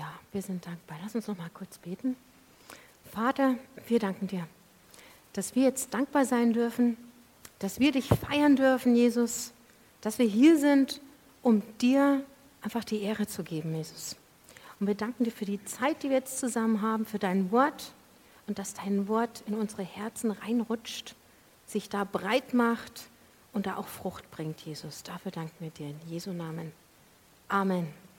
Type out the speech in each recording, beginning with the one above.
Ja, wir sind dankbar. Lass uns noch mal kurz beten. Vater, wir danken dir, dass wir jetzt dankbar sein dürfen, dass wir dich feiern dürfen, Jesus, dass wir hier sind, um dir einfach die Ehre zu geben, Jesus. Und wir danken dir für die Zeit, die wir jetzt zusammen haben, für dein Wort und dass dein Wort in unsere Herzen reinrutscht, sich da breit macht und da auch Frucht bringt, Jesus. Dafür danken wir dir in Jesu Namen. Amen.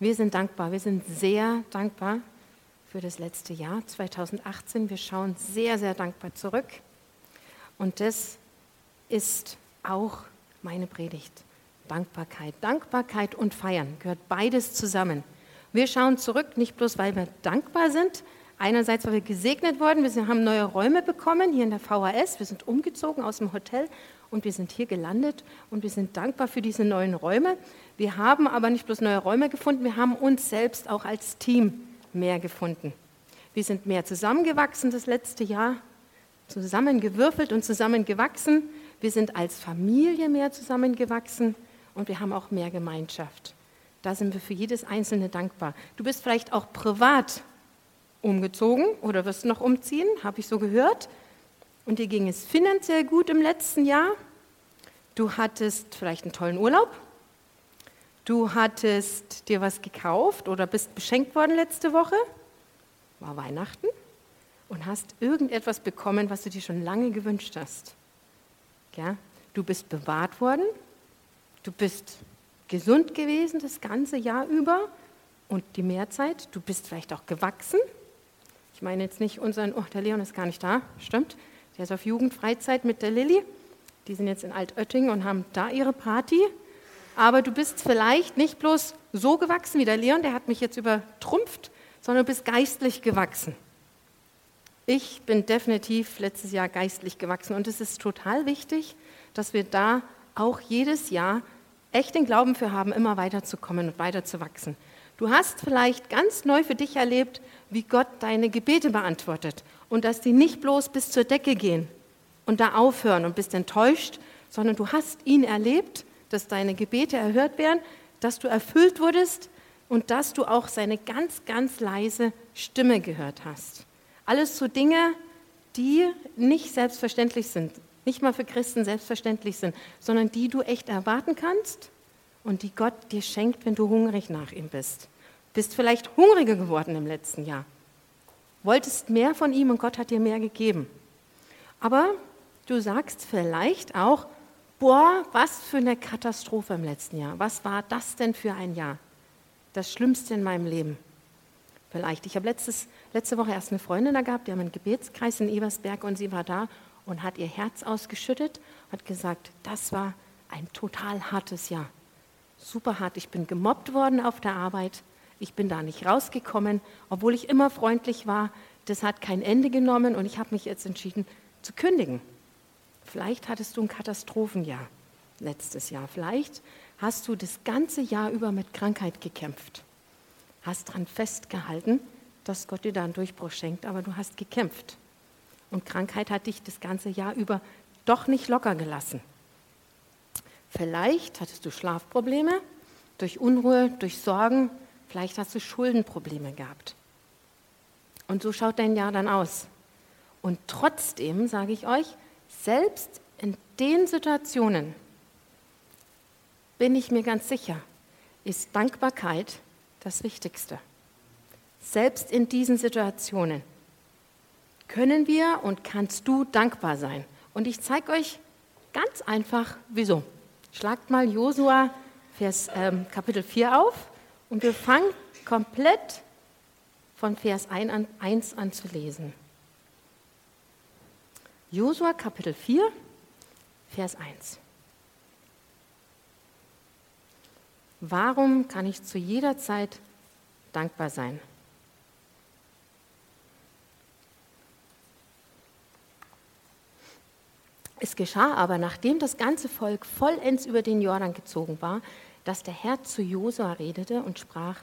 Wir sind dankbar, wir sind sehr dankbar für das letzte Jahr 2018. Wir schauen sehr, sehr dankbar zurück. Und das ist auch meine Predigt. Dankbarkeit. Dankbarkeit und Feiern gehört beides zusammen. Wir schauen zurück, nicht bloß weil wir dankbar sind, einerseits weil wir gesegnet wurden, wir haben neue Räume bekommen hier in der VHS, wir sind umgezogen aus dem Hotel und wir sind hier gelandet und wir sind dankbar für diese neuen Räume. Wir haben aber nicht bloß neue Räume gefunden, wir haben uns selbst auch als Team mehr gefunden. Wir sind mehr zusammengewachsen das letzte Jahr, zusammengewürfelt und zusammengewachsen. Wir sind als Familie mehr zusammengewachsen und wir haben auch mehr Gemeinschaft. Da sind wir für jedes Einzelne dankbar. Du bist vielleicht auch privat umgezogen oder wirst noch umziehen, habe ich so gehört und dir ging es finanziell gut im letzten Jahr. Du hattest vielleicht einen tollen Urlaub. Du hattest dir was gekauft oder bist beschenkt worden letzte Woche. War Weihnachten. Und hast irgendetwas bekommen, was du dir schon lange gewünscht hast. Ja? Du bist bewahrt worden. Du bist gesund gewesen das ganze Jahr über und die Mehrzeit. Du bist vielleicht auch gewachsen. Ich meine jetzt nicht unseren, oh, der Leon ist gar nicht da, stimmt. Der ist auf Jugendfreizeit mit der Lilly. Die sind jetzt in Altötting und haben da ihre Party. Aber du bist vielleicht nicht bloß so gewachsen wie der Leon, der hat mich jetzt übertrumpft, sondern du bist geistlich gewachsen. Ich bin definitiv letztes Jahr geistlich gewachsen und es ist total wichtig, dass wir da auch jedes Jahr echt den Glauben für haben, immer weiterzukommen und weiterzuwachsen. Du hast vielleicht ganz neu für dich erlebt, wie Gott deine Gebete beantwortet und dass die nicht bloß bis zur Decke gehen und da aufhören und bist enttäuscht, sondern du hast ihn erlebt, dass deine Gebete erhört werden, dass du erfüllt wurdest und dass du auch seine ganz, ganz leise Stimme gehört hast. Alles so Dinge, die nicht selbstverständlich sind, nicht mal für Christen selbstverständlich sind, sondern die du echt erwarten kannst und die Gott dir schenkt, wenn du hungrig nach ihm bist. Bist vielleicht hungriger geworden im letzten Jahr wolltest mehr von ihm und Gott hat dir mehr gegeben. Aber du sagst vielleicht auch, boah, was für eine Katastrophe im letzten Jahr. Was war das denn für ein Jahr? Das Schlimmste in meinem Leben. Vielleicht. Ich habe letzte Woche erst eine Freundin da gehabt, die haben einen Gebetskreis in Ebersberg und sie war da und hat ihr Herz ausgeschüttet, hat gesagt, das war ein total hartes Jahr. Super hart. Ich bin gemobbt worden auf der Arbeit. Ich bin da nicht rausgekommen, obwohl ich immer freundlich war. Das hat kein Ende genommen und ich habe mich jetzt entschieden zu kündigen. Vielleicht hattest du ein Katastrophenjahr letztes Jahr. Vielleicht hast du das ganze Jahr über mit Krankheit gekämpft. Hast daran festgehalten, dass Gott dir da einen Durchbruch schenkt, aber du hast gekämpft. Und Krankheit hat dich das ganze Jahr über doch nicht locker gelassen. Vielleicht hattest du Schlafprobleme durch Unruhe, durch Sorgen, Vielleicht hast du Schuldenprobleme gehabt. Und so schaut dein Jahr dann aus. Und trotzdem sage ich euch, selbst in den Situationen bin ich mir ganz sicher, ist Dankbarkeit das Wichtigste. Selbst in diesen Situationen können wir und kannst du dankbar sein. Und ich zeige euch ganz einfach, wieso. Schlagt mal Josua Vers, ähm, Kapitel 4 auf. Und wir fangen komplett von Vers 1 an, zu lesen. Josua Kapitel 4, Vers 1. Warum kann ich zu jeder Zeit dankbar sein? Es geschah aber, nachdem das ganze Volk vollends über den Jordan gezogen war, dass der Herr zu Josua redete und sprach,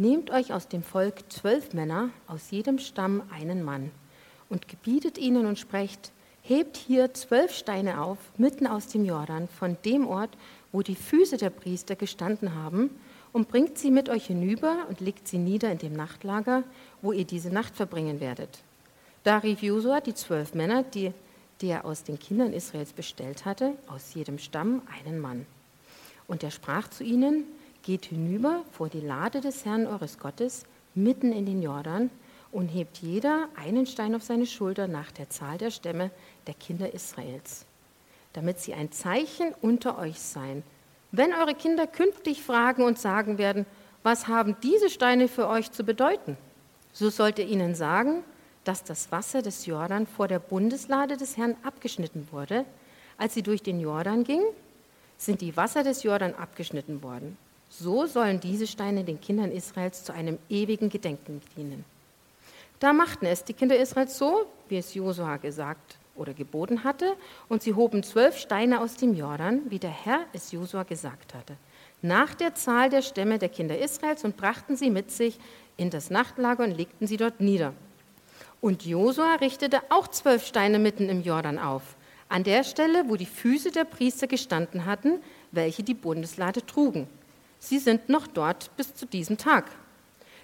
Nehmt euch aus dem Volk zwölf Männer, aus jedem Stamm einen Mann, und gebietet ihnen und sprecht, hebt hier zwölf Steine auf, mitten aus dem Jordan, von dem Ort, wo die Füße der Priester gestanden haben, und bringt sie mit euch hinüber und legt sie nieder in dem Nachtlager, wo ihr diese Nacht verbringen werdet. Da rief Josua die zwölf Männer, die, die er aus den Kindern Israels bestellt hatte, aus jedem Stamm einen Mann. Und er sprach zu ihnen, geht hinüber vor die Lade des Herrn eures Gottes, mitten in den Jordan, und hebt jeder einen Stein auf seine Schulter nach der Zahl der Stämme der Kinder Israels, damit sie ein Zeichen unter euch seien. Wenn eure Kinder künftig fragen und sagen werden, was haben diese Steine für euch zu bedeuten? So sollt ihr ihnen sagen, dass das Wasser des Jordan vor der Bundeslade des Herrn abgeschnitten wurde. Als sie durch den Jordan ging, sind die Wasser des Jordan abgeschnitten worden. So sollen diese Steine den Kindern Israels zu einem ewigen Gedenken dienen. Da machten es die Kinder Israels so, wie es Josua gesagt oder geboten hatte, und sie hoben zwölf Steine aus dem Jordan, wie der Herr es Josua gesagt hatte, nach der Zahl der Stämme der Kinder Israels und brachten sie mit sich in das Nachtlager und legten sie dort nieder. Und Josua richtete auch zwölf Steine mitten im Jordan auf, an der Stelle, wo die Füße der Priester gestanden hatten, welche die Bundeslade trugen. Sie sind noch dort bis zu diesem Tag.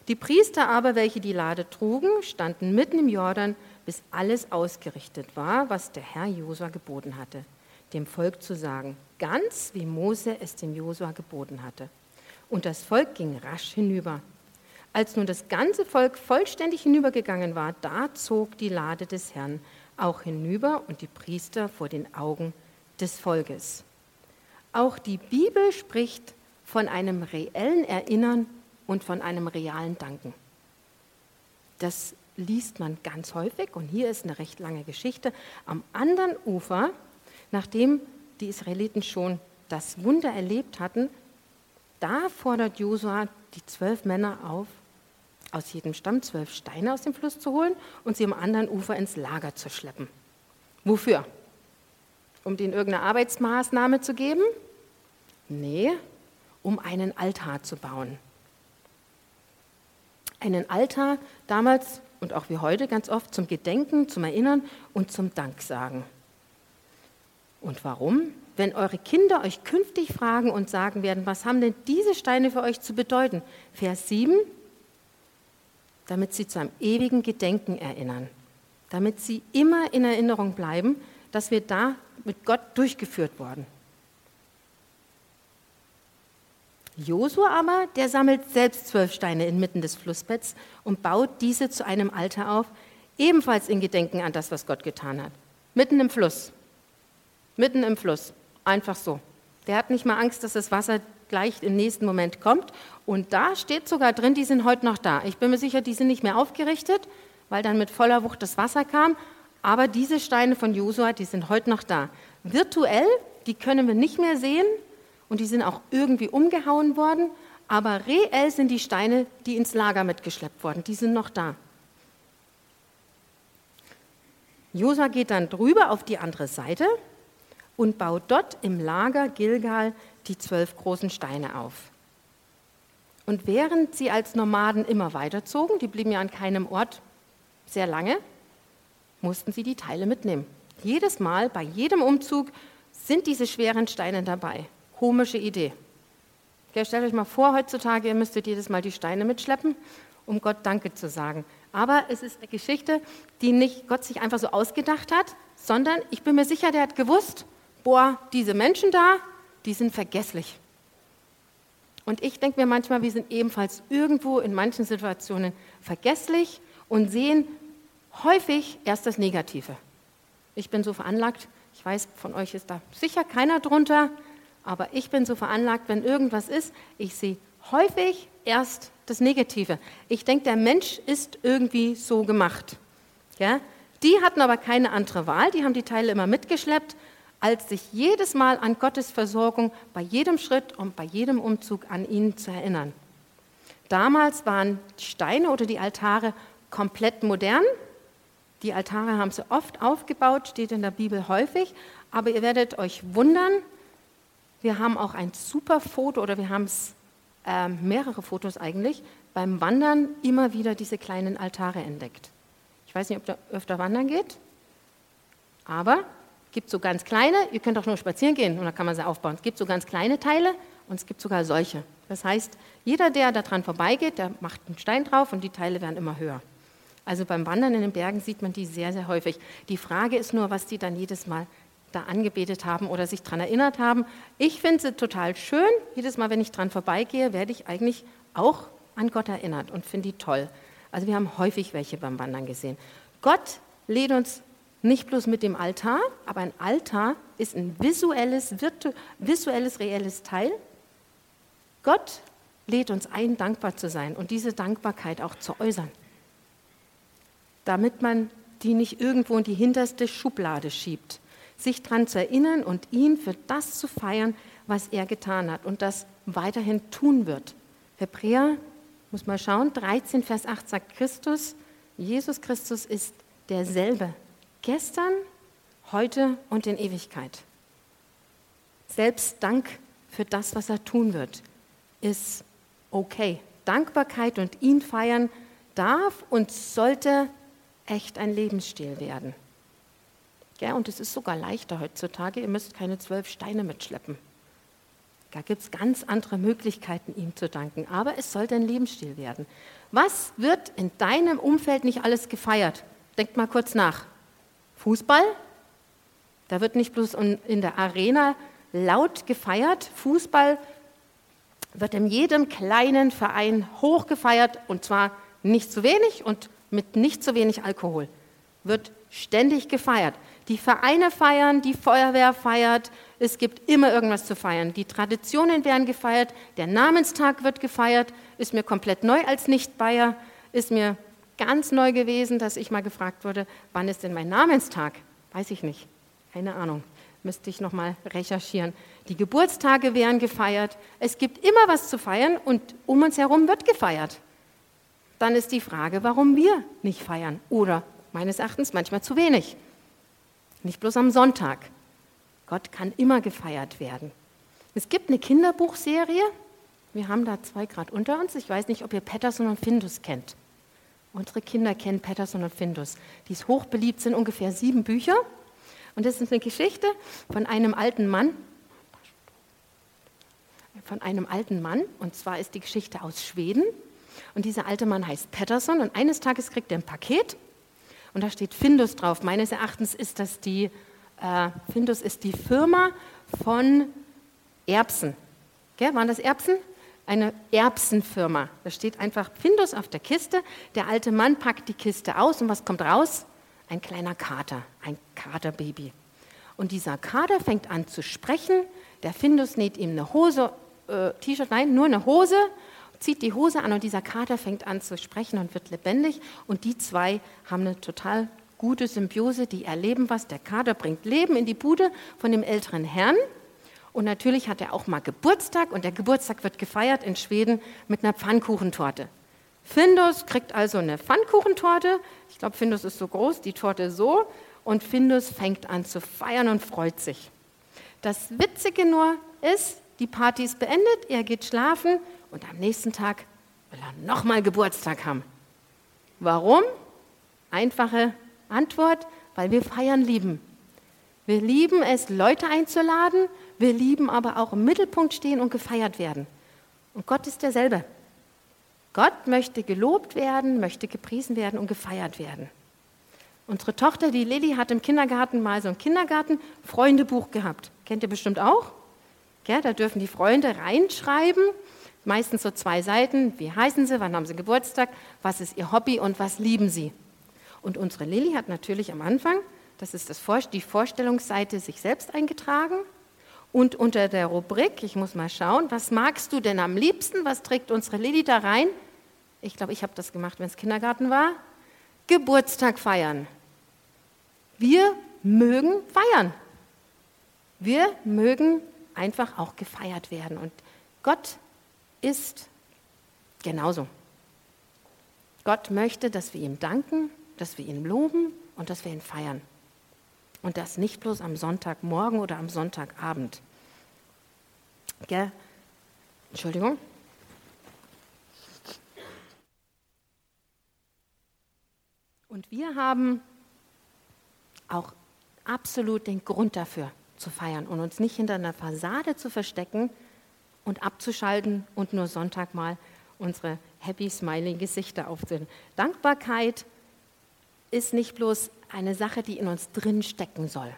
Die Priester aber, welche die Lade trugen, standen mitten im Jordan, bis alles ausgerichtet war, was der Herr Josua geboten hatte, dem Volk zu sagen, ganz wie Mose es dem Josua geboten hatte. Und das Volk ging rasch hinüber. Als nun das ganze Volk vollständig hinübergegangen war, da zog die Lade des Herrn auch hinüber und die Priester vor den Augen des Volkes. Auch die Bibel spricht von einem reellen Erinnern und von einem realen Danken. Das liest man ganz häufig und hier ist eine recht lange Geschichte. Am anderen Ufer, nachdem die Israeliten schon das Wunder erlebt hatten, da fordert Josua die zwölf Männer auf, aus jedem Stamm zwölf Steine aus dem Fluss zu holen und sie am anderen Ufer ins Lager zu schleppen. Wofür? Um denen irgendeine Arbeitsmaßnahme zu geben? Nee, um einen Altar zu bauen. Einen Altar damals und auch wie heute ganz oft zum Gedenken, zum Erinnern und zum Danksagen. Und warum? Wenn eure Kinder euch künftig fragen und sagen werden, was haben denn diese Steine für euch zu bedeuten? Vers 7, damit sie zu einem ewigen Gedenken erinnern, damit sie immer in Erinnerung bleiben, dass wir da mit Gott durchgeführt wurden. Josua aber, der sammelt selbst zwölf Steine inmitten des Flussbetts und baut diese zu einem Altar auf, ebenfalls in Gedenken an das, was Gott getan hat. Mitten im Fluss. Mitten im Fluss. Einfach so. Der hat nicht mal Angst, dass das Wasser gleich im nächsten Moment kommt. Und da steht sogar drin, die sind heute noch da. Ich bin mir sicher, die sind nicht mehr aufgerichtet, weil dann mit voller Wucht das Wasser kam. Aber diese Steine von Josua, die sind heute noch da. Virtuell, die können wir nicht mehr sehen, und die sind auch irgendwie umgehauen worden, aber reell sind die Steine, die ins Lager mitgeschleppt wurden, die sind noch da. Josa geht dann drüber auf die andere Seite und baut dort im Lager Gilgal die zwölf großen Steine auf. Und während sie als Nomaden immer weiterzogen, die blieben ja an keinem Ort sehr lange, mussten sie die Teile mitnehmen. Jedes Mal, bei jedem Umzug sind diese schweren Steine dabei komische Idee. Okay, stellt euch mal vor, heutzutage, ihr müsstet jedes Mal die Steine mitschleppen, um Gott Danke zu sagen. Aber es ist eine Geschichte, die nicht Gott sich einfach so ausgedacht hat, sondern ich bin mir sicher, der hat gewusst, boah, diese Menschen da, die sind vergesslich. Und ich denke mir manchmal, wir sind ebenfalls irgendwo in manchen Situationen vergesslich und sehen häufig erst das Negative. Ich bin so veranlagt, ich weiß, von euch ist da sicher keiner drunter, aber ich bin so veranlagt, wenn irgendwas ist, ich sehe häufig erst das Negative. Ich denke, der Mensch ist irgendwie so gemacht. Ja? Die hatten aber keine andere Wahl, die haben die Teile immer mitgeschleppt, als sich jedes Mal an Gottes Versorgung bei jedem Schritt und bei jedem Umzug an ihn zu erinnern. Damals waren die Steine oder die Altare komplett modern. Die Altare haben sie oft aufgebaut, steht in der Bibel häufig, aber ihr werdet euch wundern, wir haben auch ein super Foto oder wir haben äh, mehrere Fotos eigentlich, beim Wandern immer wieder diese kleinen Altare entdeckt. Ich weiß nicht, ob da öfter wandern geht, aber es gibt so ganz kleine, ihr könnt auch nur spazieren gehen und dann kann man sie aufbauen. Es gibt so ganz kleine Teile und es gibt sogar solche. Das heißt, jeder, der daran vorbeigeht, der macht einen Stein drauf und die Teile werden immer höher. Also beim Wandern in den Bergen sieht man die sehr, sehr häufig. Die Frage ist nur, was die dann jedes Mal da angebetet haben oder sich daran erinnert haben. Ich finde sie total schön. Jedes Mal, wenn ich dran vorbeigehe, werde ich eigentlich auch an Gott erinnert und finde die toll. Also wir haben häufig welche beim Wandern gesehen. Gott lädt uns nicht bloß mit dem Altar, aber ein Altar ist ein visuelles, visuelles, reelles Teil. Gott lädt uns ein, dankbar zu sein und diese Dankbarkeit auch zu äußern, damit man die nicht irgendwo in die hinterste Schublade schiebt sich daran zu erinnern und ihn für das zu feiern, was er getan hat und das weiterhin tun wird. Hebräer, muss mal schauen, 13, Vers 8 sagt Christus, Jesus Christus ist derselbe, gestern, heute und in Ewigkeit. Selbst Dank für das, was er tun wird, ist okay. Dankbarkeit und ihn feiern darf und sollte echt ein Lebensstil werden. Ja, und es ist sogar leichter heutzutage. Ihr müsst keine zwölf Steine mitschleppen. Da gibt es ganz andere Möglichkeiten, ihm zu danken. Aber es sollte ein Lebensstil werden. Was wird in deinem Umfeld nicht alles gefeiert? Denkt mal kurz nach. Fußball? Da wird nicht bloß in der Arena laut gefeiert. Fußball wird in jedem kleinen Verein hoch gefeiert und zwar nicht zu wenig und mit nicht zu wenig Alkohol. Wird ständig gefeiert. Die Vereine feiern, die Feuerwehr feiert, es gibt immer irgendwas zu feiern. Die Traditionen werden gefeiert, der Namenstag wird gefeiert, ist mir komplett neu als Nicht-Bayer, ist mir ganz neu gewesen, dass ich mal gefragt wurde, wann ist denn mein Namenstag? Weiß ich nicht, keine Ahnung, müsste ich nochmal recherchieren. Die Geburtstage werden gefeiert, es gibt immer was zu feiern und um uns herum wird gefeiert. Dann ist die Frage, warum wir nicht feiern oder meines Erachtens manchmal zu wenig. Nicht bloß am Sonntag. Gott kann immer gefeiert werden. Es gibt eine Kinderbuchserie. Wir haben da zwei Grad unter uns. Ich weiß nicht, ob ihr Patterson und Findus kennt. Unsere Kinder kennen Patterson und Findus. Die ist hochbeliebt, sind ungefähr sieben Bücher. Und das ist eine Geschichte von einem alten Mann. Von einem alten Mann. Und zwar ist die Geschichte aus Schweden. Und dieser alte Mann heißt Patterson. Und eines Tages kriegt er ein Paket und da steht Findus drauf. Meines Erachtens ist das die, äh, Findus ist die Firma von Erbsen. Gell, waren das Erbsen? Eine Erbsenfirma. Da steht einfach Findus auf der Kiste. Der alte Mann packt die Kiste aus und was kommt raus? Ein kleiner Kater, ein Katerbaby. Und dieser Kater fängt an zu sprechen. Der Findus näht ihm eine Hose, äh, T-Shirt, nein, nur eine Hose zieht die Hose an und dieser Kater fängt an zu sprechen und wird lebendig. Und die zwei haben eine total gute Symbiose, die erleben was. Der Kater bringt Leben in die Bude von dem älteren Herrn. Und natürlich hat er auch mal Geburtstag und der Geburtstag wird gefeiert in Schweden mit einer Pfannkuchentorte. Findus kriegt also eine Pfannkuchentorte. Ich glaube, Findus ist so groß, die Torte so. Und Findus fängt an zu feiern und freut sich. Das Witzige nur ist, die Party ist beendet, er geht schlafen und am nächsten Tag will er nochmal Geburtstag haben. Warum? Einfache Antwort, weil wir feiern lieben. Wir lieben es, Leute einzuladen, wir lieben aber auch im Mittelpunkt stehen und gefeiert werden. Und Gott ist derselbe. Gott möchte gelobt werden, möchte gepriesen werden und gefeiert werden. Unsere Tochter, die Lilly, hat im Kindergarten mal so ein Kindergarten-Freundebuch gehabt. Kennt ihr bestimmt auch? Ja, da dürfen die Freunde reinschreiben, meistens so zwei Seiten. Wie heißen sie? Wann haben sie Geburtstag? Was ist ihr Hobby und was lieben sie? Und unsere Lilly hat natürlich am Anfang, das ist das die Vorstellungsseite, sich selbst eingetragen. Und unter der Rubrik, ich muss mal schauen, was magst du denn am liebsten? Was trägt unsere Lilly da rein? Ich glaube, ich habe das gemacht, wenn es Kindergarten war. Geburtstag feiern. Wir mögen feiern. Wir mögen einfach auch gefeiert werden. Und Gott ist genauso. Gott möchte, dass wir ihm danken, dass wir ihn loben, und dass wir ihn feiern. Und das nicht bloß am Sonntagmorgen oder am Sonntagabend. Gell? Entschuldigung. Und wir haben auch absolut den Grund dafür zu feiern und uns nicht hinter einer Fassade zu verstecken und abzuschalten und nur Sonntag mal unsere happy, smiling Gesichter aufzunehmen. Dankbarkeit ist nicht bloß eine Sache, die in uns drin stecken soll,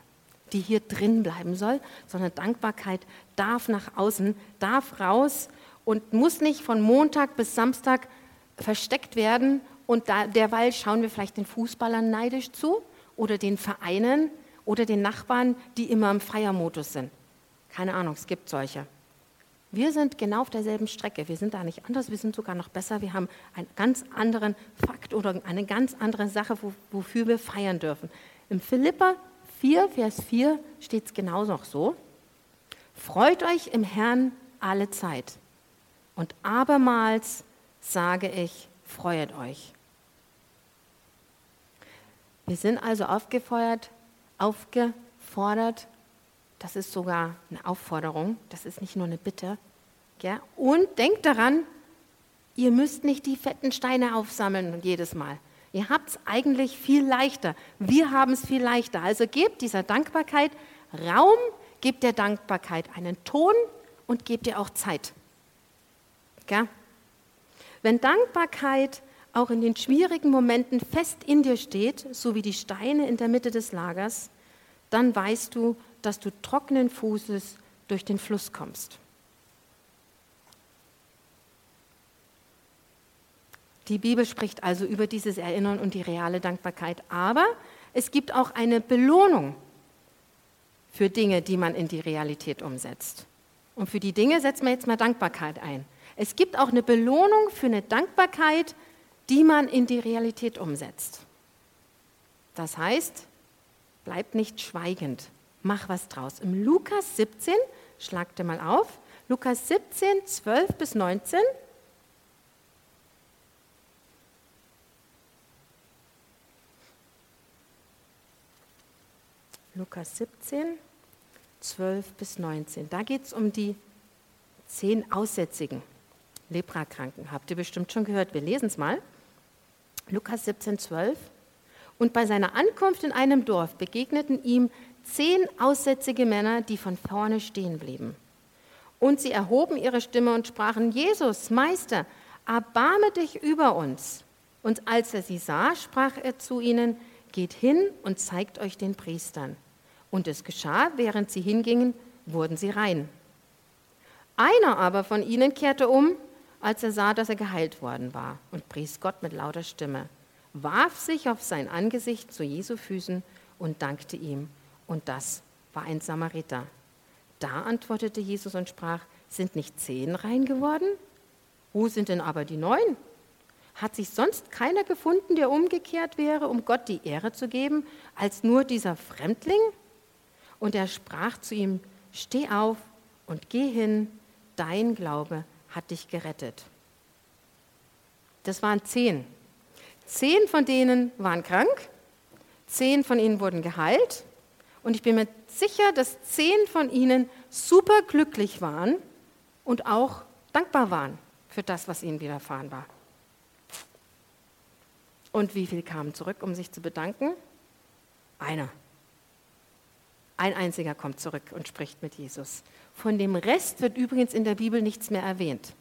die hier drin bleiben soll, sondern Dankbarkeit darf nach außen, darf raus und muss nicht von Montag bis Samstag versteckt werden und da, derweil schauen wir vielleicht den Fußballern neidisch zu oder den Vereinen oder den Nachbarn, die immer im Feiermodus sind. Keine Ahnung, es gibt solche. Wir sind genau auf derselben Strecke. Wir sind da nicht anders, wir sind sogar noch besser. Wir haben einen ganz anderen Fakt oder eine ganz andere Sache, wofür wir feiern dürfen. Im Philippa 4, Vers 4 steht es genauso noch so. Freut euch im Herrn alle Zeit. Und abermals sage ich, freut euch. Wir sind also aufgefeuert, aufgefordert, das ist sogar eine Aufforderung, das ist nicht nur eine Bitte. Ja? Und denkt daran, ihr müsst nicht die fetten Steine aufsammeln jedes Mal. Ihr habt es eigentlich viel leichter. Wir haben es viel leichter. Also gebt dieser Dankbarkeit Raum, gebt der Dankbarkeit einen Ton und gebt ihr auch Zeit. Ja? Wenn Dankbarkeit auch in den schwierigen Momenten fest in dir steht, so wie die Steine in der Mitte des Lagers, dann weißt du, dass du trockenen Fußes durch den Fluss kommst. Die Bibel spricht also über dieses Erinnern und die reale Dankbarkeit, aber es gibt auch eine Belohnung für Dinge, die man in die Realität umsetzt. Und für die Dinge setzen wir jetzt mal Dankbarkeit ein. Es gibt auch eine Belohnung für eine Dankbarkeit, die man in die Realität umsetzt. Das heißt, bleib nicht schweigend, mach was draus. Im Lukas 17, schlagt mal auf, Lukas 17, 12 bis 19. Lukas 17, 12 bis 19. Da geht es um die zehn Aussätzigen, Leprakranken. Habt ihr bestimmt schon gehört. Wir lesen es mal. Lukas 17, 12. Und bei seiner Ankunft in einem Dorf begegneten ihm zehn aussätzige Männer, die von vorne stehen blieben. Und sie erhoben ihre Stimme und sprachen, Jesus, Meister, erbarme dich über uns. Und als er sie sah, sprach er zu ihnen, geht hin und zeigt euch den Priestern. Und es geschah, während sie hingingen, wurden sie rein. Einer aber von ihnen kehrte um als er sah, dass er geheilt worden war, und pries Gott mit lauter Stimme, warf sich auf sein Angesicht zu Jesu Füßen und dankte ihm. Und das war ein Samariter. Da antwortete Jesus und sprach, sind nicht zehn rein geworden? Wo sind denn aber die neun? Hat sich sonst keiner gefunden, der umgekehrt wäre, um Gott die Ehre zu geben, als nur dieser Fremdling? Und er sprach zu ihm, steh auf und geh hin, dein Glaube hat dich gerettet. Das waren zehn. Zehn von denen waren krank, zehn von ihnen wurden geheilt und ich bin mir sicher, dass zehn von ihnen super glücklich waren und auch dankbar waren für das, was ihnen widerfahren war. Und wie viele kamen zurück, um sich zu bedanken? Einer. Ein einziger kommt zurück und spricht mit Jesus. Von dem Rest wird übrigens in der Bibel nichts mehr erwähnt.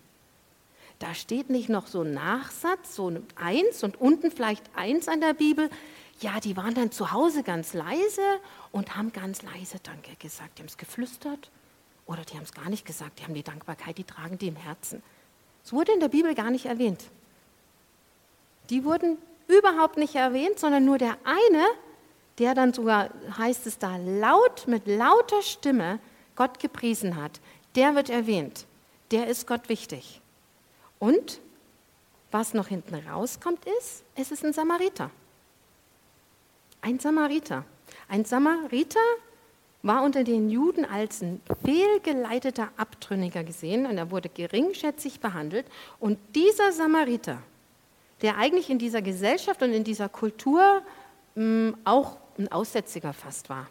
Da steht nicht noch so ein Nachsatz, so ein Eins und unten vielleicht Eins an der Bibel. Ja, die waren dann zu Hause ganz leise und haben ganz leise Danke gesagt. Die haben es geflüstert oder die haben es gar nicht gesagt. Die haben die Dankbarkeit, die tragen die im Herzen. Es wurde in der Bibel gar nicht erwähnt. Die wurden überhaupt nicht erwähnt, sondern nur der eine, der dann sogar, heißt es da, laut, mit lauter Stimme Gott gepriesen hat, der wird erwähnt. Der ist Gott wichtig. Und was noch hinten rauskommt, ist, es ist ein Samariter. Ein Samariter. Ein Samariter war unter den Juden als ein fehlgeleiteter Abtrünniger gesehen und er wurde geringschätzig behandelt. Und dieser Samariter, der eigentlich in dieser Gesellschaft und in dieser Kultur mh, mm, auch ein Aussätziger fast war.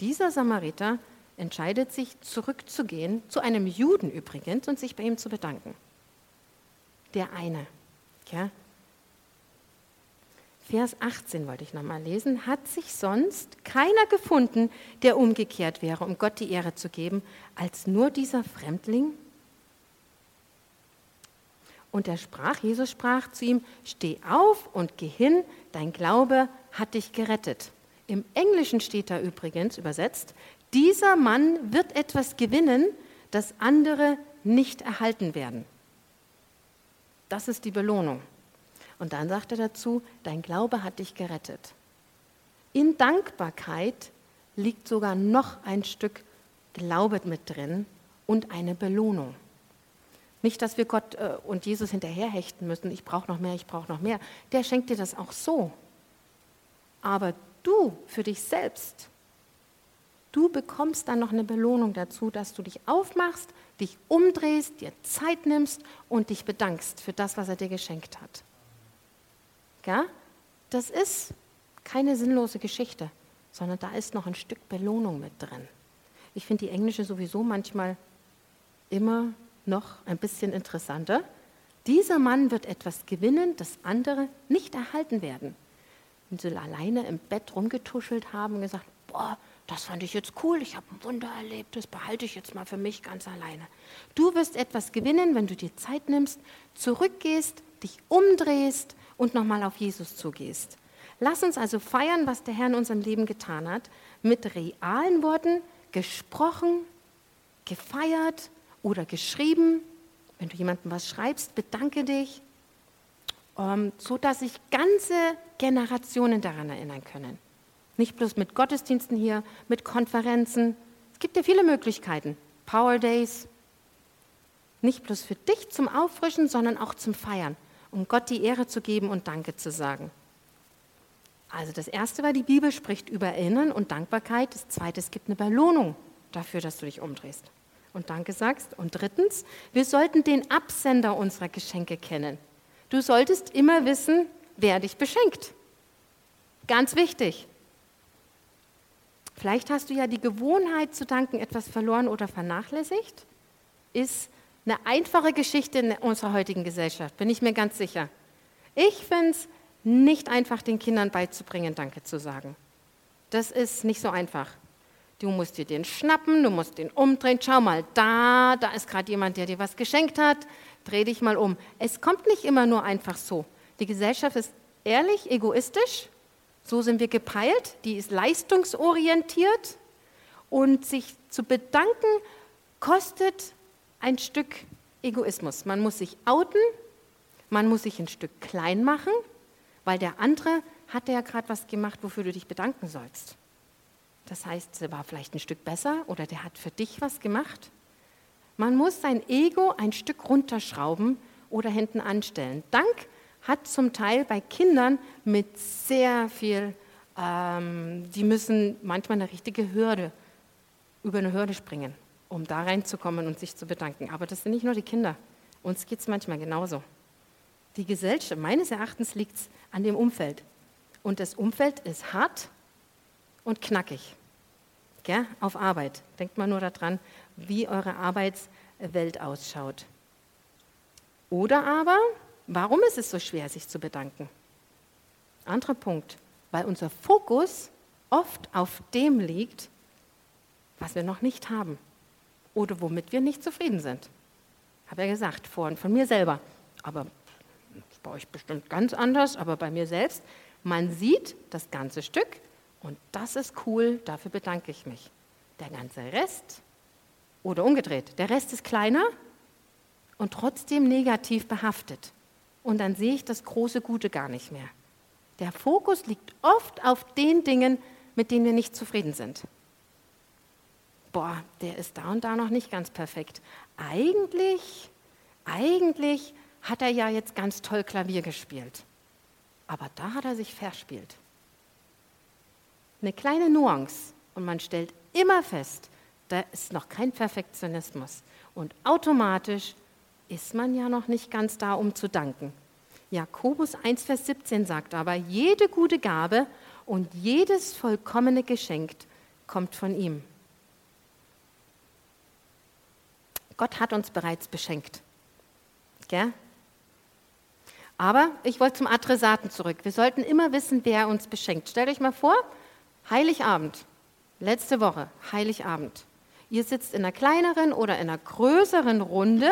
Dieser Samariter entscheidet sich, zurückzugehen, zu einem Juden übrigens, und sich bei ihm zu bedanken. Der eine. Ja. Vers 18 wollte ich nochmal lesen. Hat sich sonst keiner gefunden, der umgekehrt wäre, um Gott die Ehre zu geben, als nur dieser Fremdling? Und er sprach, Jesus sprach zu ihm, steh auf und geh hin, dein Glaube hat dich gerettet. Im Englischen steht da übrigens übersetzt, dieser Mann wird etwas gewinnen, das andere nicht erhalten werden. Das ist die Belohnung. Und dann sagt er dazu, dein Glaube hat dich gerettet. In Dankbarkeit liegt sogar noch ein Stück Glaube mit drin und eine Belohnung. Nicht, dass wir Gott äh, und Jesus hinterherhechten müssen, ich brauche noch mehr, ich brauche noch mehr. Der schenkt dir das auch so. Aber du für dich selbst, du bekommst dann noch eine Belohnung dazu, dass du dich aufmachst, dich umdrehst, dir Zeit nimmst und dich bedankst für das, was er dir geschenkt hat. Ja? Das ist keine sinnlose Geschichte, sondern da ist noch ein Stück Belohnung mit drin. Ich finde die englische sowieso manchmal immer noch ein bisschen interessanter. Dieser Mann wird etwas gewinnen, das andere nicht erhalten werden. Wenn sie alleine im Bett rumgetuschelt haben und gesagt, boah, das fand ich jetzt cool, ich habe ein Wunder erlebt, das behalte ich jetzt mal für mich ganz alleine. Du wirst etwas gewinnen, wenn du dir Zeit nimmst, zurückgehst, dich umdrehst und nochmal auf Jesus zugehst. Lass uns also feiern, was der Herr in unserem Leben getan hat, mit realen Worten, gesprochen, gefeiert oder geschrieben. Wenn du jemandem was schreibst, bedanke dich, ähm, so dass sich ganze Generationen daran erinnern können. Nicht bloß mit Gottesdiensten hier, mit Konferenzen. Es gibt ja viele Möglichkeiten. Power Days. Nicht bloß für dich zum Auffrischen, sondern auch zum Feiern um Gott die Ehre zu geben und Danke zu sagen. Also das erste war, die Bibel spricht über Erinnern und Dankbarkeit. Das zweite, es gibt eine Belohnung dafür, dass du dich umdrehst und Danke sagst. Und drittens, wir sollten den Absender unserer Geschenke kennen. Du solltest immer wissen, wer dich beschenkt. Ganz wichtig. Vielleicht hast du ja die Gewohnheit zu danken etwas verloren oder vernachlässigt. Ist eine einfache Geschichte in unserer heutigen Gesellschaft, bin ich mir ganz sicher. Ich finde es nicht einfach, den Kindern beizubringen, Danke zu sagen. Das ist nicht so einfach. Du musst dir den schnappen, du musst den umdrehen. Schau mal, da, da ist gerade jemand, der dir was geschenkt hat. Dreh dich mal um. Es kommt nicht immer nur einfach so. Die Gesellschaft ist ehrlich, egoistisch. So sind wir gepeilt. Die ist leistungsorientiert. Und sich zu bedanken kostet ein Stück Egoismus. Man muss sich outen, man muss sich ein Stück klein machen, weil der andere hat ja gerade was gemacht, wofür du dich bedanken sollst. Das heißt, er war vielleicht ein Stück besser oder der hat für dich was gemacht. Man muss sein Ego ein Stück runterschrauben oder hinten anstellen. Dank hat zum Teil bei Kindern mit sehr viel, ähm, die müssen manchmal eine richtige Hürde, über eine Hürde springen um da reinzukommen und sich zu bedanken. Aber das sind nicht nur die Kinder. Uns geht es manchmal genauso. Die Gesellschaft, meines Erachtens, liegt an dem Umfeld. Und das Umfeld ist hart und knackig. Gell? Auf Arbeit. Denkt mal nur daran, wie eure Arbeitswelt ausschaut. Oder aber, warum ist es so schwer, sich zu bedanken? Anderer Punkt, weil unser Fokus oft auf dem liegt, was wir noch nicht haben oder womit wir nicht zufrieden sind. Habe ja gesagt, vor und von mir selber. Aber bei euch bestimmt ganz anders, aber bei mir selbst. Man sieht das ganze Stück und das ist cool, dafür bedanke ich mich. Der ganze Rest oder umgedreht, der Rest ist kleiner und trotzdem negativ behaftet. Und dann sehe ich das große Gute gar nicht mehr. Der Fokus liegt oft auf den Dingen, mit denen wir nicht zufrieden sind boah, der ist da und da noch nicht ganz perfekt. Eigentlich, eigentlich hat er ja jetzt ganz toll Klavier gespielt. Aber da hat er sich verspielt. Eine kleine Nuance und man stellt immer fest, da ist noch kein Perfektionismus. Und automatisch ist man ja noch nicht ganz da, um zu danken. Jakobus 1, Vers 17 sagt aber, jede gute Gabe und jedes vollkommene Geschenk kommt von ihm. Gott hat uns bereits beschenkt. Gell? Aber ich wollte zum Adressaten zurück. Wir sollten immer wissen, wer uns beschenkt. Stellt euch mal vor, Heiligabend, letzte Woche, Heiligabend. Ihr sitzt in einer kleineren oder in einer größeren Runde,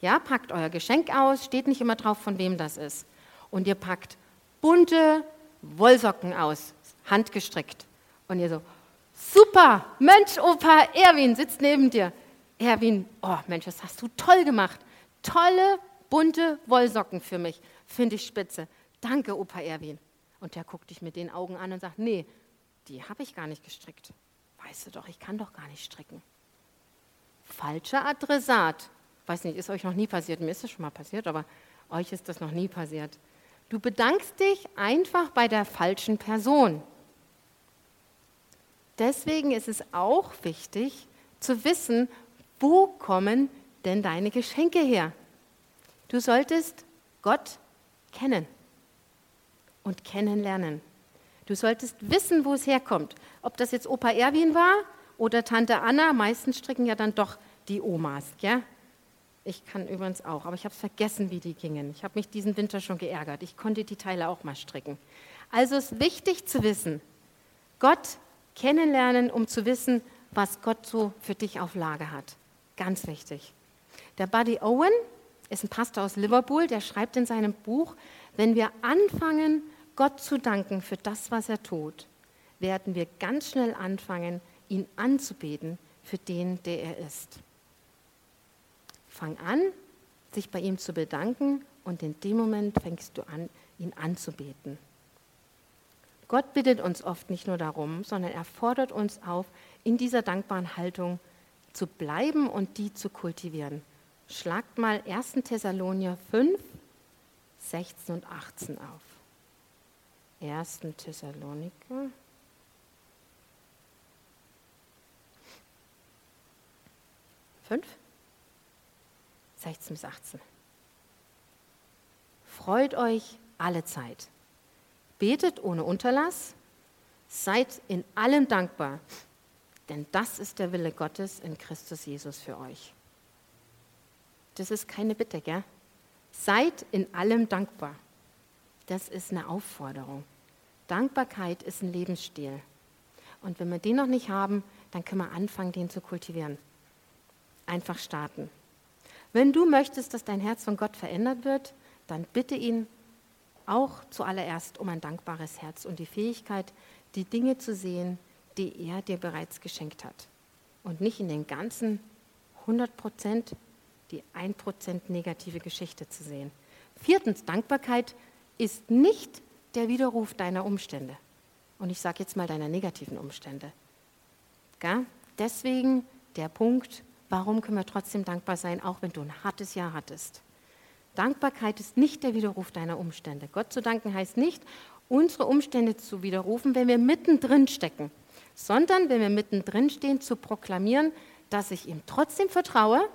ja, packt euer Geschenk aus, steht nicht immer drauf, von wem das ist. Und ihr packt bunte Wollsocken aus, handgestrickt. Und ihr so, super, Mensch, Opa Erwin sitzt neben dir. Erwin, oh Mensch, das hast du toll gemacht. Tolle, bunte Wollsocken für mich. Finde ich spitze. Danke, Opa Erwin. Und der guckt dich mit den Augen an und sagt, nee, die habe ich gar nicht gestrickt. Weißt du doch, ich kann doch gar nicht stricken. Falscher Adressat. Weiß nicht, ist euch noch nie passiert. Mir ist das schon mal passiert, aber euch ist das noch nie passiert. Du bedankst dich einfach bei der falschen Person. Deswegen ist es auch wichtig zu wissen, wo kommen denn deine Geschenke her? Du solltest Gott kennen und kennenlernen. Du solltest wissen, wo es herkommt. Ob das jetzt Opa Erwin war oder Tante Anna, meistens stricken ja dann doch die Omas. Ja? Ich kann übrigens auch, aber ich habe vergessen, wie die gingen. Ich habe mich diesen Winter schon geärgert. Ich konnte die Teile auch mal stricken. Also ist wichtig zu wissen, Gott kennenlernen, um zu wissen, was Gott so für dich auf Lage hat. Ganz wichtig. Der Buddy Owen ist ein Pastor aus Liverpool, der schreibt in seinem Buch, wenn wir anfangen, Gott zu danken für das, was er tut, werden wir ganz schnell anfangen, ihn anzubeten für den, der er ist. Fang an, sich bei ihm zu bedanken und in dem Moment fängst du an, ihn anzubeten. Gott bittet uns oft nicht nur darum, sondern er fordert uns auf, in dieser dankbaren Haltung zu bleiben und die zu kultivieren. Schlagt mal 1. Thessalonier 5, 16 und 18 auf. 1. Thessaloniker. Fünf? 16 bis 18. Freut euch alle Zeit. Betet ohne Unterlass. Seid in allem dankbar, denn das ist der Wille Gottes in Christus Jesus für euch. Das ist keine Bitte, gell? Seid in allem dankbar. Das ist eine Aufforderung. Dankbarkeit ist ein Lebensstil. Und wenn wir den noch nicht haben, dann können wir anfangen, den zu kultivieren. Einfach starten. Wenn du möchtest, dass dein Herz von Gott verändert wird, dann bitte ihn auch zuallererst um ein dankbares Herz und die Fähigkeit, die Dinge zu sehen, die er dir bereits geschenkt hat. Und nicht in den ganzen 100 Prozent die 1 Prozent negative Geschichte zu sehen. Viertens, Dankbarkeit ist nicht der Widerruf deiner Umstände. Und ich sage jetzt mal deiner negativen Umstände. Gell? Deswegen der Punkt, warum können wir trotzdem dankbar sein, auch wenn du ein hartes Jahr hattest. Dankbarkeit ist nicht der Widerruf deiner Umstände. Gott zu danken heißt nicht, unsere Umstände zu widerrufen, wenn wir mittendrin stecken, sondern wenn wir mittendrin stehen, zu proklamieren, dass ich ihm trotzdem vertraue,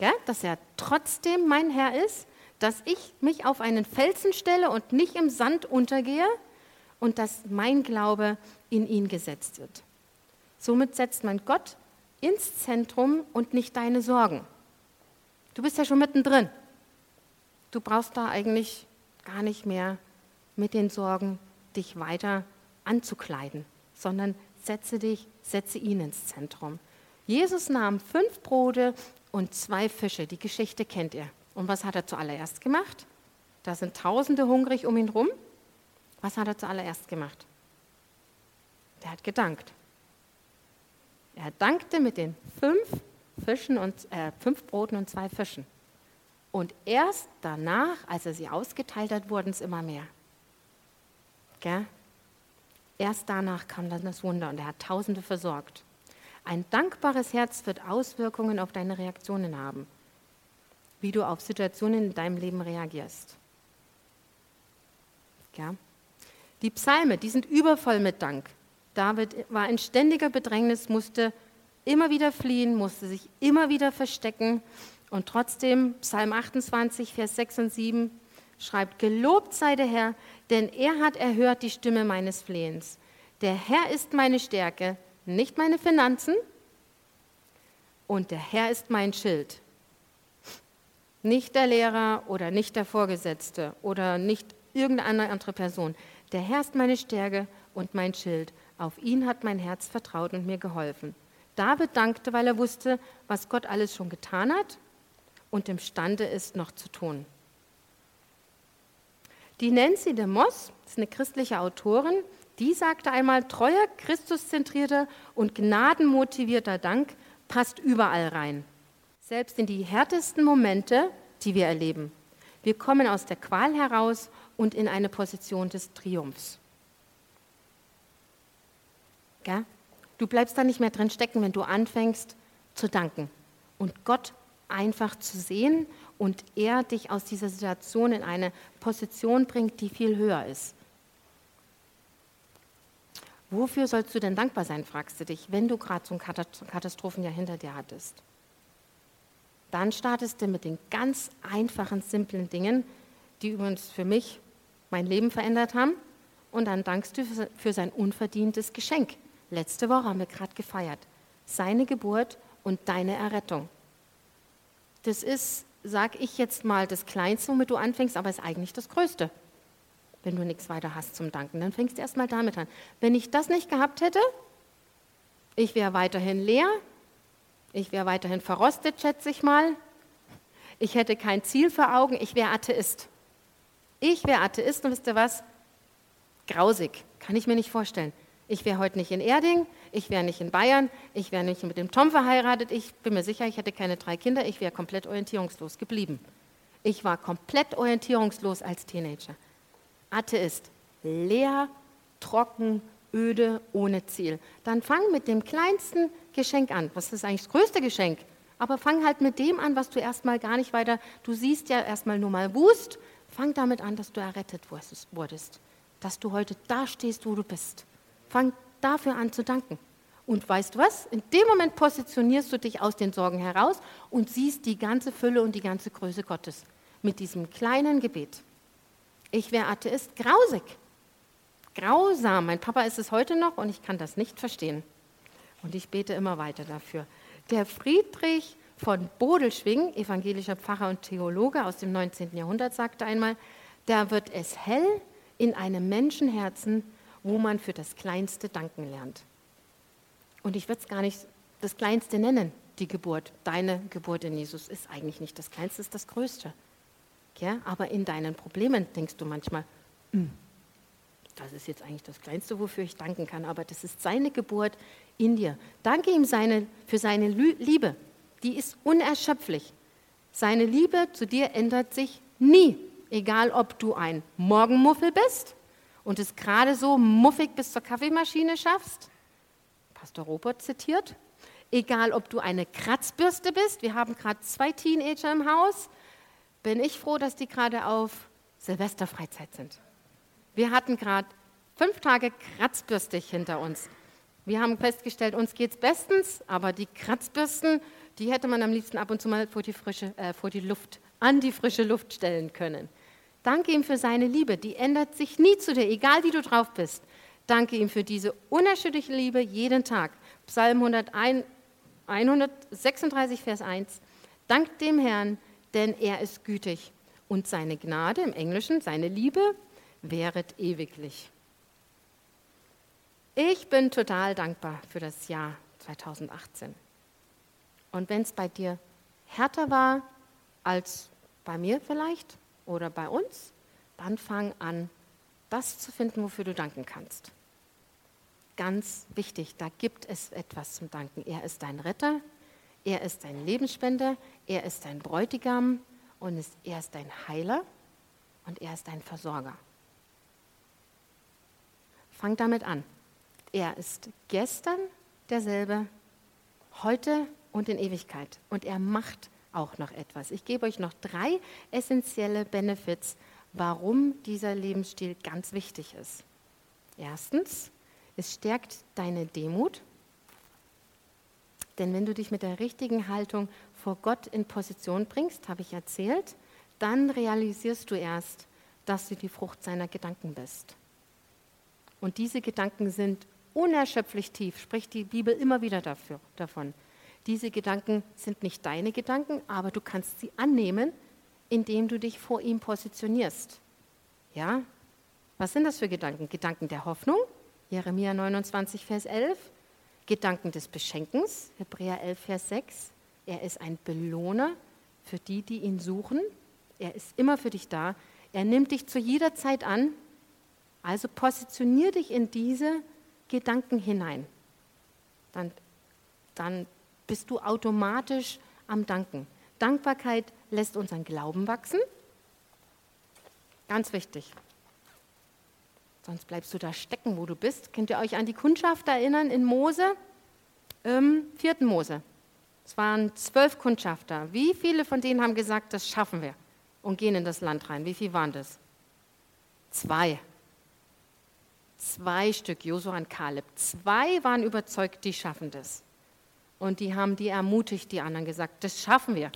ja, dass er trotzdem mein Herr ist, dass ich mich auf einen Felsen stelle und nicht im Sand untergehe und dass mein Glaube in ihn gesetzt wird. Somit setzt man Gott ins Zentrum und nicht deine Sorgen. Du bist ja schon mittendrin. Du brauchst da eigentlich gar nicht mehr mit den Sorgen dich weiter anzukleiden, sondern setze dich, setze ihn ins Zentrum. Jesus nahm fünf Brote und zwei Fische. Die Geschichte kennt ihr. Und was hat er zuallererst gemacht? Da sind Tausende hungrig um ihn rum. Was hat er zuallererst gemacht? Der hat gedankt. Er dankte mit den fünf Fischen und äh, fünf Broten und zwei Fischen. Und erst danach, als er sie ausgeteilt hat, wurden es immer mehr. Gell? Erst danach kam dann das Wunder und er hat Tausende versorgt. Ein dankbares Herz wird Auswirkungen auf deine Reaktionen haben, wie du auf Situationen in deinem Leben reagierst. Ja? Die Psalme, die sind übervoll mit Dank. David war in ständiger Bedrängnis, musste immer wieder fliehen, musste sich immer wieder verstecken. Und trotzdem, Psalm 28, Vers 6 und 7, schreibt, gelobt sei der Herr, denn er hat erhört die Stimme meines Flehens. Der Herr ist meine Stärke, nicht meine Finanzen, und der Herr ist mein Schild. Nicht der Lehrer oder nicht der Vorgesetzte oder nicht irgendeine andere Person. Der Herr ist meine Stärke und mein Schild. Auf ihn hat mein Herz vertraut und mir geholfen. David dankte, weil er wusste, was Gott alles schon getan hat und imstande ist, noch zu tun. Die Nancy de Moss ist eine christliche Autorin, die sagte einmal, treuer, christuszentrierter und gnadenmotivierter Dank passt überall rein. Selbst in die härtesten Momente, die wir erleben. Wir kommen aus der Qual heraus und in eine Position des Triumphs. Gell? Du bleibst da nicht mehr drin stecken, wenn du anfängst zu danken und Gott einfach zu sehen und er dich aus dieser Situation in eine Position bringt, die viel höher ist. Wofür sollst du denn dankbar sein, fragst du dich, wenn du gerade so ein Katastrophenjahr hinter dir hattest? Dann startest du mit den ganz einfachen, simplen Dingen, die übrigens für mich mein Leben verändert haben. Und dann dankst du für sein unverdientes Geschenk. Letzte Woche haben wir gerade gefeiert. Seine Geburt und deine Errettung. Das ist, sag ich jetzt mal, das Kleinste, womit du anfängst, aber ist eigentlich das Größte wenn du nichts weiter hast zum Danken. Dann fängst du erst mal damit an. Wenn ich das nicht gehabt hätte, ich wäre weiterhin leer, ich wäre weiterhin verrostet, schätze ich mal. Ich hätte kein Ziel vor Augen, ich wäre Atheist. Ich wäre Atheist und wisst ihr was? Grausig, kann ich mir nicht vorstellen. Ich wäre heute nicht in Erding, ich wäre nicht in Bayern, ich wäre nicht mit dem Tom verheiratet, ich bin mir sicher, ich hätte keine drei Kinder, ich wäre komplett orientierungslos geblieben. Ich war komplett orientierungslos als Teenager. Atheist, leer, trocken, öde, ohne Ziel. Dann fang mit dem kleinsten Geschenk an. Was ist eigentlich das größte Geschenk? Aber fang halt mit dem an, was du erstmal gar nicht weiter, du siehst ja erstmal nur mal Wust. Fang damit an, dass du errettet wurdest. Dass du heute da stehst, wo du bist. Fang dafür an zu danken. Und weißt du was? In dem Moment positionierst du dich aus den Sorgen heraus und siehst die ganze Fülle und die ganze Größe Gottes mit diesem kleinen Gebet. Ich wäre Atheist, grausig. Grausam. Mein Papa ist es heute noch und ich kann das nicht verstehen. Und ich bete immer weiter dafür. Der Friedrich von Bodelschwing, evangelischer Pfarrer und Theologe aus dem 19. Jahrhundert, sagte einmal, da wird es hell in einem Menschenherzen, wo man für das Kleinste danken lernt. Und ich würde es gar nicht das Kleinste nennen, die Geburt. Deine Geburt in Jesus ist eigentlich nicht das Kleinste, ist das Größte. Ja, aber in deinen Problemen denkst du manchmal, hm, das ist jetzt eigentlich das Kleinste, wofür ich danken kann, aber das ist seine Geburt in dir. Danke ihm seine, für seine Liebe. Die ist unerschöpflich. Seine Liebe zu dir ändert sich nie, egal ob du ein Morgenmuffel bist und es gerade so muffig bis zur Kaffeemaschine schaffst. Pastor Robert zitiert. Egal ob du eine Kratzbürste bist. Wir haben gerade zwei Teenager im Haus bin ich froh, dass die gerade auf Silvesterfreizeit sind. Wir hatten gerade fünf Tage kratzbürstig hinter uns. Wir haben festgestellt, uns geht es bestens, aber die Kratzbürsten, die hätte man am liebsten ab und zu mal vor die, frische, äh, vor die Luft, an die frische Luft stellen können. Danke ihm für seine Liebe, die ändert sich nie zu dir, egal wie du drauf bist. Danke ihm für diese unerschütterliche Liebe jeden Tag. Psalm 101, 136, Vers 1. Dank dem Herrn, denn er ist gütig und seine Gnade im Englischen, seine Liebe, wäret ewiglich. Ich bin total dankbar für das Jahr 2018. Und wenn es bei dir härter war als bei mir vielleicht oder bei uns, dann fang an, das zu finden, wofür du danken kannst. Ganz wichtig, da gibt es etwas zum Danken. Er ist dein Retter, er ist dein Lebensspender, er ist dein Bräutigam und er ist dein Heiler und er ist dein Versorger. Fang damit an. Er ist gestern derselbe, heute und in Ewigkeit. Und er macht auch noch etwas. Ich gebe euch noch drei essentielle Benefits, warum dieser Lebensstil ganz wichtig ist. Erstens, es stärkt deine Demut. Denn wenn du dich mit der richtigen Haltung vor Gott in Position bringst, habe ich erzählt, dann realisierst du erst, dass du die Frucht seiner Gedanken bist. Und diese Gedanken sind unerschöpflich tief, spricht die Bibel immer wieder dafür, davon. Diese Gedanken sind nicht deine Gedanken, aber du kannst sie annehmen, indem du dich vor ihm positionierst. Ja? Was sind das für Gedanken? Gedanken der Hoffnung, Jeremia 29, Vers 11. Gedanken des Beschenkens, Hebräer 11, Vers 6. Er ist ein Belohner für die, die ihn suchen. Er ist immer für dich da. Er nimmt dich zu jeder Zeit an. Also positionier dich in diese Gedanken hinein. Dann, dann bist du automatisch am Danken. Dankbarkeit lässt unseren Glauben wachsen. Ganz wichtig. Sonst bleibst du da stecken, wo du bist. Könnt ihr euch an die Kundschaft erinnern in Mose? Im vierten Mose. Es waren zwölf Kundschafter. Wie viele von denen haben gesagt, das schaffen wir und gehen in das Land rein? Wie viele waren das? Zwei. Zwei Stück, Josua und Kaleb. Zwei waren überzeugt, die schaffen das. Und die haben die ermutigt, die anderen gesagt, das schaffen wir.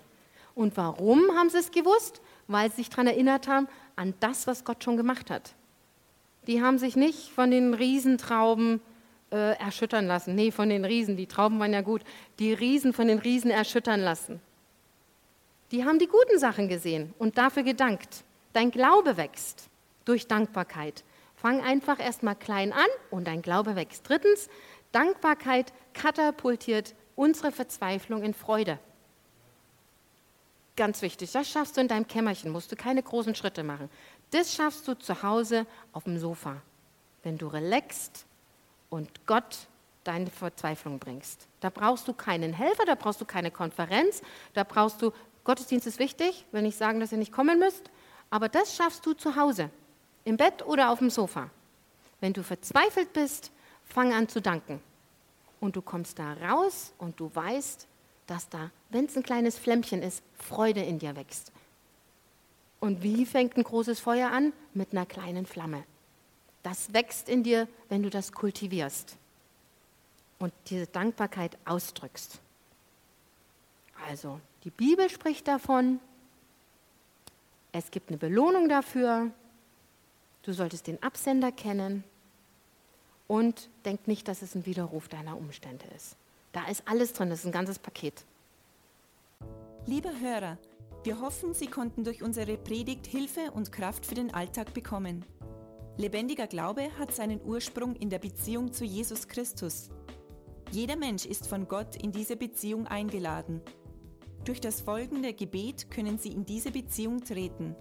Und warum haben sie es gewusst? Weil sie sich daran erinnert haben, an das, was Gott schon gemacht hat. Die haben sich nicht von den Riesentrauben äh, erschüttern lassen. Nee, von den Riesen, die Trauben waren ja gut. Die Riesen von den Riesen erschüttern lassen. Die haben die guten Sachen gesehen und dafür gedankt. Dein Glaube wächst durch Dankbarkeit. Fang einfach erstmal klein an und dein Glaube wächst. Drittens, Dankbarkeit katapultiert unsere Verzweiflung in Freude. Ganz wichtig, das schaffst du in deinem Kämmerchen, musst du keine großen Schritte machen. Das schaffst du zu Hause auf dem Sofa, wenn du relaxst und Gott deine Verzweiflung bringst. Da brauchst du keinen Helfer, da brauchst du keine Konferenz, da brauchst du, Gottesdienst ist wichtig, wenn ich sagen, dass ihr nicht kommen müsst, aber das schaffst du zu Hause, im Bett oder auf dem Sofa. Wenn du verzweifelt bist, fang an zu danken. Und du kommst da raus und du weißt, dass da, wenn es ein kleines Flämmchen ist, Freude in dir wächst. Und wie fängt ein großes Feuer an? Mit einer kleinen Flamme. Das wächst in dir, wenn du das kultivierst und diese Dankbarkeit ausdrückst. Also, die Bibel spricht davon, es gibt eine Belohnung dafür, du solltest den Absender kennen und denk nicht, dass es ein Widerruf deiner Umstände ist. Da ist alles drin, das ist ein ganzes Paket. Lieber Hörer, wir hoffen, Sie konnten durch unsere Predigt Hilfe und Kraft für den Alltag bekommen. Lebendiger Glaube hat seinen Ursprung in der Beziehung zu Jesus Christus. Jeder Mensch ist von Gott in diese Beziehung eingeladen. Durch das folgende Gebet können Sie in diese Beziehung treten.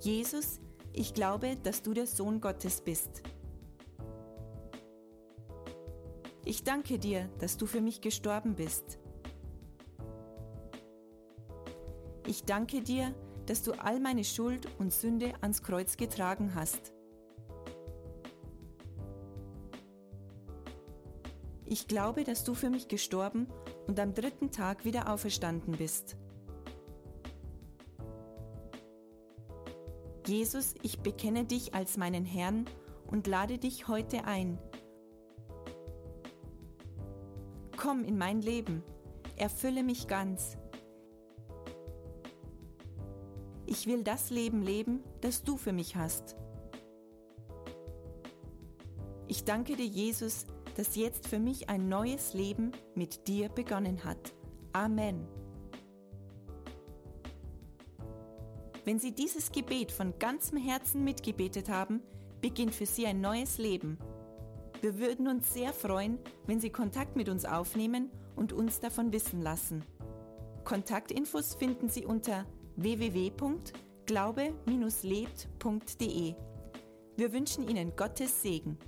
Jesus, ich glaube, dass du der Sohn Gottes bist. Ich danke dir, dass du für mich gestorben bist. Ich danke dir, dass du all meine Schuld und Sünde ans Kreuz getragen hast. Ich glaube, dass du für mich gestorben und am dritten Tag wieder auferstanden bist. Jesus, ich bekenne dich als meinen Herrn und lade dich heute ein. Komm in mein Leben, erfülle mich ganz. Ich will das Leben leben, das du für mich hast. Ich danke dir, Jesus, dass jetzt für mich ein neues Leben mit dir begonnen hat. Amen. Wenn Sie dieses Gebet von ganzem Herzen mitgebetet haben, beginnt für Sie ein neues Leben. Wir würden uns sehr freuen, wenn Sie Kontakt mit uns aufnehmen und uns davon wissen lassen. Kontaktinfos finden Sie unter www.glaube-lebt.de. Wir wünschen Ihnen Gottes Segen.